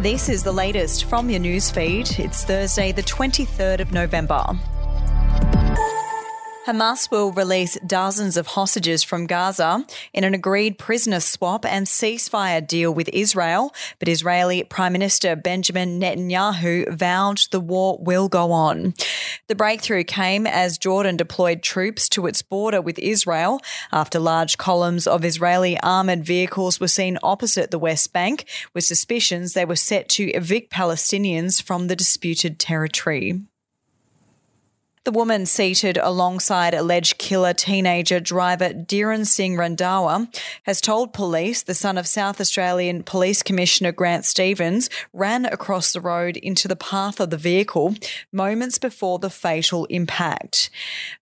This is the latest from your newsfeed. It's Thursday, the 23rd of November. Hamas will release dozens of hostages from Gaza in an agreed prisoner swap and ceasefire deal with Israel, but Israeli Prime Minister Benjamin Netanyahu vowed the war will go on. The breakthrough came as Jordan deployed troops to its border with Israel after large columns of Israeli armoured vehicles were seen opposite the West Bank, with suspicions they were set to evict Palestinians from the disputed territory. The woman seated alongside alleged killer teenager driver Dhirren Singh Randhawa has told police the son of South Australian Police Commissioner Grant Stevens ran across the road into the path of the vehicle moments before the fatal impact.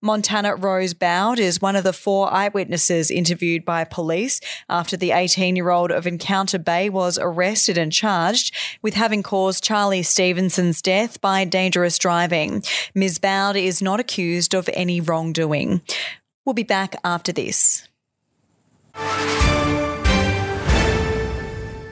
Montana Rose Bowd is one of the four eyewitnesses interviewed by police after the 18 year old of Encounter Bay was arrested and charged with having caused Charlie Stevenson's death by dangerous driving. Ms. Bowd is not accused of any wrongdoing. We'll be back after this.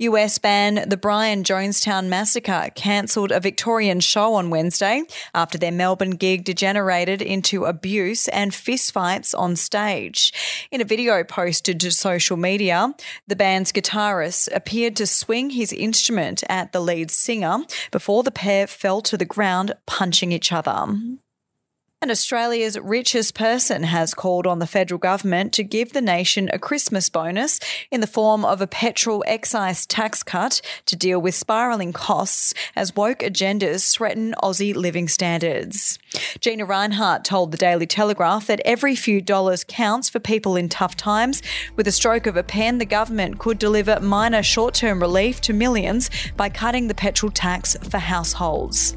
US ban the Brian Jonestown massacre cancelled a Victorian show on Wednesday after their Melbourne gig degenerated into abuse and fistfights on stage. In a video posted to social media, the band's guitarist appeared to swing his instrument at the lead singer before the pair fell to the ground, punching each other. And Australia's richest person has called on the federal government to give the nation a Christmas bonus in the form of a petrol excise tax cut to deal with spiralling costs as woke agendas threaten Aussie living standards. Gina Rinehart told the Daily Telegraph that every few dollars counts for people in tough times. With a stroke of a pen, the government could deliver minor short term relief to millions by cutting the petrol tax for households.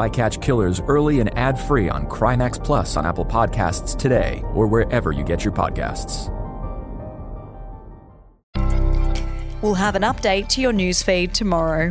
I Catch Killers early and ad free on Crimex Plus on Apple Podcasts today or wherever you get your podcasts. We'll have an update to your newsfeed tomorrow.